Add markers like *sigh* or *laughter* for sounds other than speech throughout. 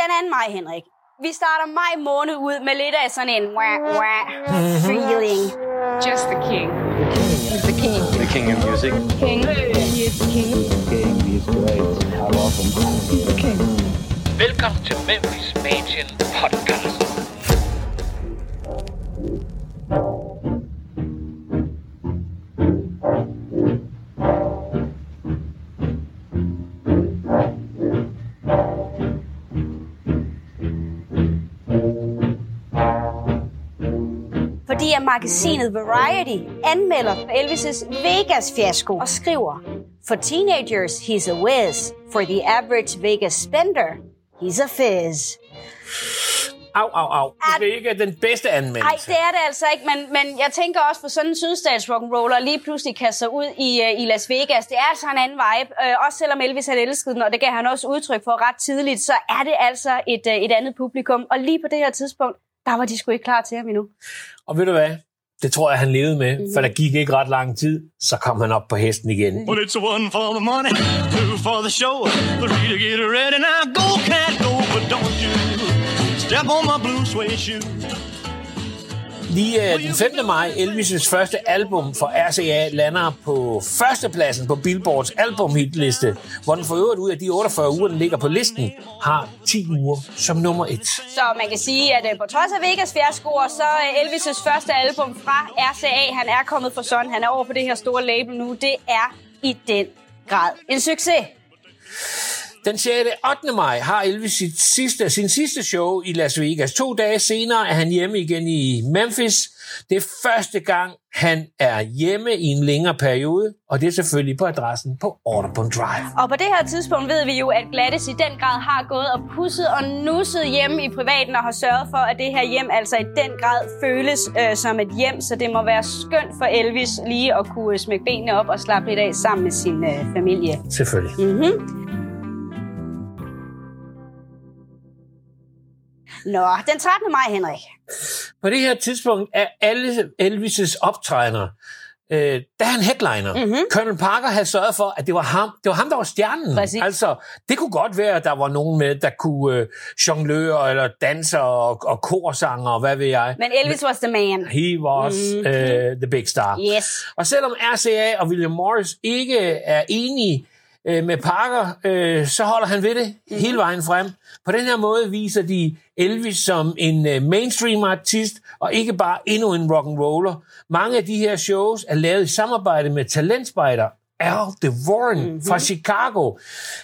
Den anden maj, Henrik. Vi starter maj måned ud med lidt af sådan en wah, wah feeling. Just the king. He's the king. The king of music. King. He is the king. King, he's great. Love him. He's the king. Velkommen til Memphis Mansion Podcast. At magasinet Variety anmelder Elvis' Vegas-fiasko og skriver For teenagers, he's a whiz. For the average Vegas spender, he's a fizz. Au, au, au. Det er ikke den bedste Nej, anmeldelse. det er det altså ikke, men, men jeg tænker også for sådan en sydstats rock'n'roller lige pludselig kaste sig ud i, uh, i Las Vegas. Det er altså en anden vibe. Uh, også selvom Elvis han elskede den, og det gav han også udtryk for ret tidligt, så er det altså et, uh, et andet publikum. Og lige på det her tidspunkt, der var de sgu ikke klar til ham endnu. Og ved du hvad? Det tror jeg, han levede med, for der gik ikke ret lang tid, så kom han op på hesten igen. Well, it's one for the money, two for the show, three to get ready. Now go, cat, go, but don't you step on my blue suede shoe. Lige øh, den 5. maj, Elvis' første album for RCA lander på førstepladsen på Billboards albumhitliste, hvor den for øvrigt ud af de 48 uger, den ligger på listen, har 10 uger som nummer 1. Så man kan sige, at uh, på trods af Vegas fiaskoer, så uh, Elvis' første album fra RCA, han er kommet for sådan, han er over på det her store label nu, det er i den grad en succes. Den 6. 8. maj har Elvis sit sidste, sin sidste show i Las Vegas. To dage senere er han hjemme igen i Memphis. Det er første gang, han er hjemme i en længere periode, og det er selvfølgelig på adressen på Audubon Drive. Og på det her tidspunkt ved vi jo, at Gladys i den grad har gået og pusset og nusset hjemme i privaten og har sørget for, at det her hjem altså i den grad føles øh, som et hjem, så det må være skønt for Elvis lige at kunne smække benene op og slappe lidt af sammen med sin øh, familie. Selvfølgelig. Mm-hmm. Nå, den 13. maj, Henrik. På det her tidspunkt er alle Elvis' optrædener, øh, der er han headliner. Mm-hmm. Colonel Parker havde sørget for, at det var ham, det var ham der var stjernen. Præcis. Altså, det kunne godt være, at der var nogen med, der kunne øh, jongløre eller danser og, og korsanger og hvad ved jeg. Men Elvis was the man. He was mm-hmm. uh, the big star. Yes. Og selvom RCA og William Morris ikke er enige øh, med Parker, øh, så holder han ved det mm. hele vejen frem. På den her måde viser de Elvis som en øh, mainstream artist, og ikke bare endnu en rock'n'roller. Mange af de her shows er lavet i samarbejde med talentspejder Al DeVoren mm-hmm. fra Chicago.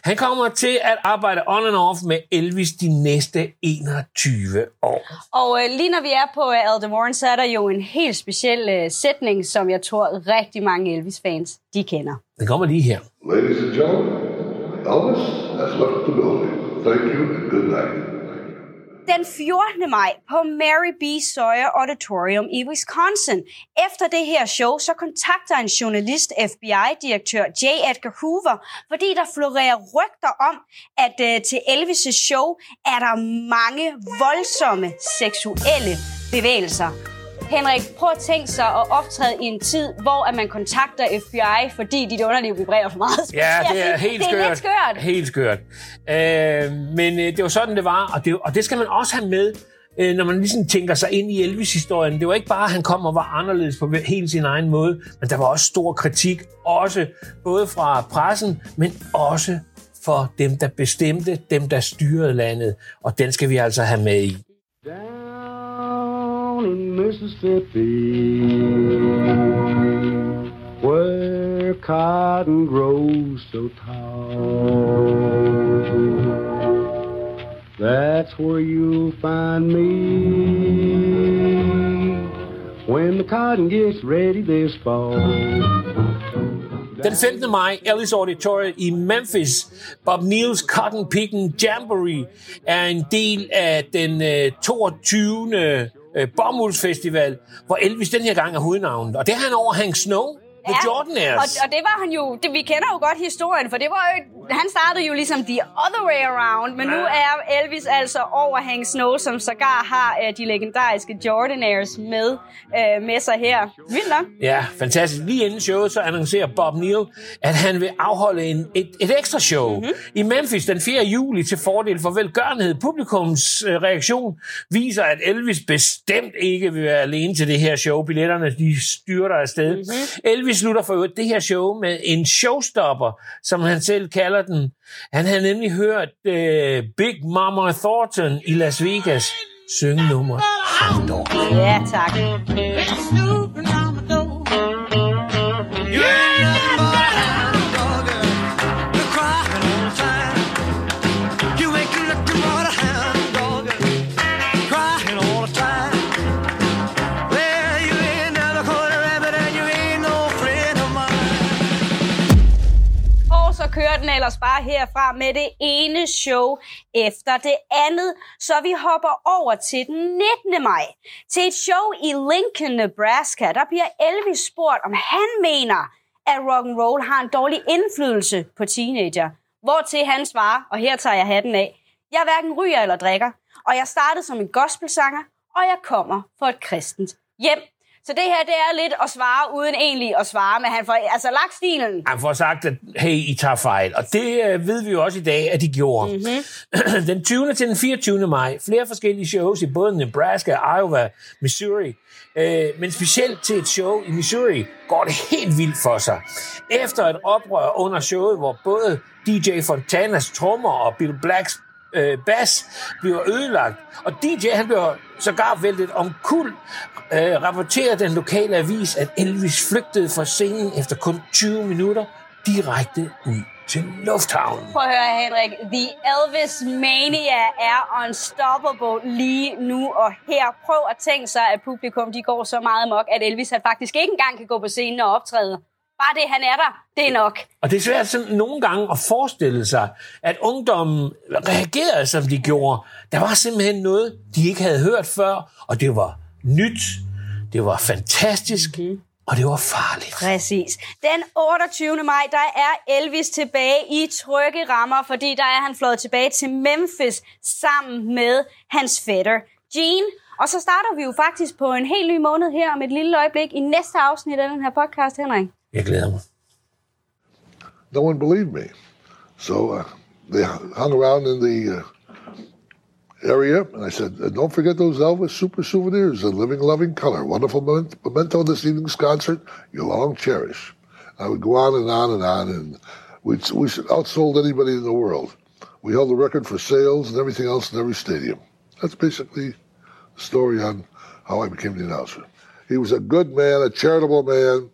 Han kommer til at arbejde on and off med Elvis de næste 21 år. Og øh, lige når vi er på øh, Al DeMoran, så er der jo en helt speciel øh, sætning, som jeg tror rigtig mange Elvis-fans, de kender. Den kommer lige her. Ladies and gentlemen, Elvis has left the building. Thank you and good night. Den 14. maj på Mary B. Sawyer Auditorium i Wisconsin. Efter det her show, så kontakter en journalist FBI-direktør J. Edgar Hoover, fordi der florerer rygter om, at øh, til Elvis' show er der mange voldsomme seksuelle bevægelser. Henrik, prøv at tænke sig at optræde i en tid, hvor at man kontakter FBI, fordi dit underliv vibrerer for meget. Ja, *laughs* det er helt skørt. Det er lidt skørt. Helt skørt. Øh, men øh, det var sådan, det var, og det, og det skal man også have med, øh, når man ligesom tænker sig ind i Elvis-historien. Det var ikke bare, at han kom og var anderledes på helt sin egen måde, men der var også stor kritik, også både fra pressen, men også for dem, der bestemte, dem, der styrede landet, og den skal vi altså have med i. In Mississippi, where cotton grows so tall, that's where you'll find me when the cotton gets ready this fall. Den 15. maj, Ellis Auditorium i Memphis. Bob Neals Cotton Picking Jamboree er en del af den øh, 22. Øh, Bomuldsfestival, hvor Elvis den her gang er hovednavnet. Og det er han over Hank Snow, The Jordanaires. Og, og det var han jo, det, vi kender jo godt historien, for det var jo, han startede jo ligesom the other way around, men nu er Elvis altså over Hank Snow, som sågar har uh, de legendariske Jordanaires med, uh, med sig her. Vildt nok. Ja, fantastisk. Lige inden showet, så annoncerer Bob Neal, at han vil afholde en, et, et ekstra show Mhm. mm-hmm. i Memphis den 4. juli til fordel for velgørenhed. Publikums øh, reaktion viser, at Elvis bestemt ikke vil være alene til det her show. Billetterne, de styrter afsted. Mhm. Mm-hmm. Elvis slutter for øvrigt det her show med en showstopper, som han selv kalder den. Han havde nemlig hørt øh, Big Mama Thornton i Las Vegas synge nummer Hound. Ja, tak. You kører den ellers bare herfra med det ene show efter det andet. Så vi hopper over til den 19. maj. Til et show i Lincoln, Nebraska. Der bliver Elvis spurgt, om han mener, at rock and roll har en dårlig indflydelse på teenager. Hvortil han svarer, og her tager jeg hatten af. Jeg hverken ryger eller drikker, og jeg startede som en gospelsanger, og jeg kommer fra et kristent hjem. Så det her, det er lidt at svare uden egentlig at svare, men han får altså lagt stilen. Han får sagt, at hey, I tager fejl. Og det øh, ved vi jo også i dag, at de gjorde. Mm-hmm. *clears throat* den 20. til den 24. maj, flere forskellige shows i både Nebraska, Iowa, Missouri. Øh, men specielt til et show i Missouri går det helt vildt for sig. Efter et oprør under showet, hvor både DJ Fontanas trommer og Bill Blacks øh, bas bliver ødelagt, og DJ han bliver sågar væltet omkuld, øh, rapporterer den lokale avis, at Elvis flygtede fra scenen efter kun 20 minutter direkte ud til lufthavnen. Prøv at høre, Henrik. The Elvis Mania er unstoppable lige nu og her. Prøv at tænke sig, at publikum de går så meget mok, at Elvis han faktisk ikke engang kan gå på scenen og optræde. Bare det, han er der, det er nok. Og det er svært sådan nogle gange at forestille sig, at ungdommen reagerede, som de gjorde. Der var simpelthen noget, de ikke havde hørt før, og det var nyt, det var fantastisk, mm. og det var farligt. Præcis. Den 28. maj, der er Elvis tilbage i trygge rammer, fordi der er han flået tilbage til Memphis sammen med hans fætter Gene. Og så starter vi jo faktisk på en helt ny måned her om et lille øjeblik i næste afsnit af den her podcast, Henrik. Jeg glæder mig. No one believed me. So uh, they hung around in the uh, area, and I said, "Uh, Don't forget those Elvis super souvenirs, a living, loving color. Wonderful memento- memento this evening's concert you'll long cherish. I would go on and on and on, and we'd, we outsold anybody in the world. We held the record for sales and everything else in every stadium. That's basically the story on how I became the announcer. He was a good man, a charitable man,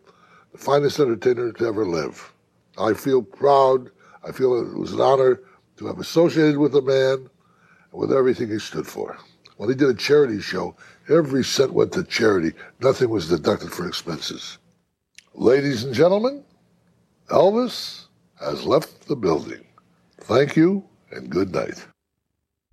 finest entertainer to ever live. I feel proud. I feel it was an honor to have associated with the man with everything he stood for. When he did a charity show, every cent went to charity. Nothing was deducted for expenses. Ladies and gentlemen, Elvis has left the building. Thank you and good night.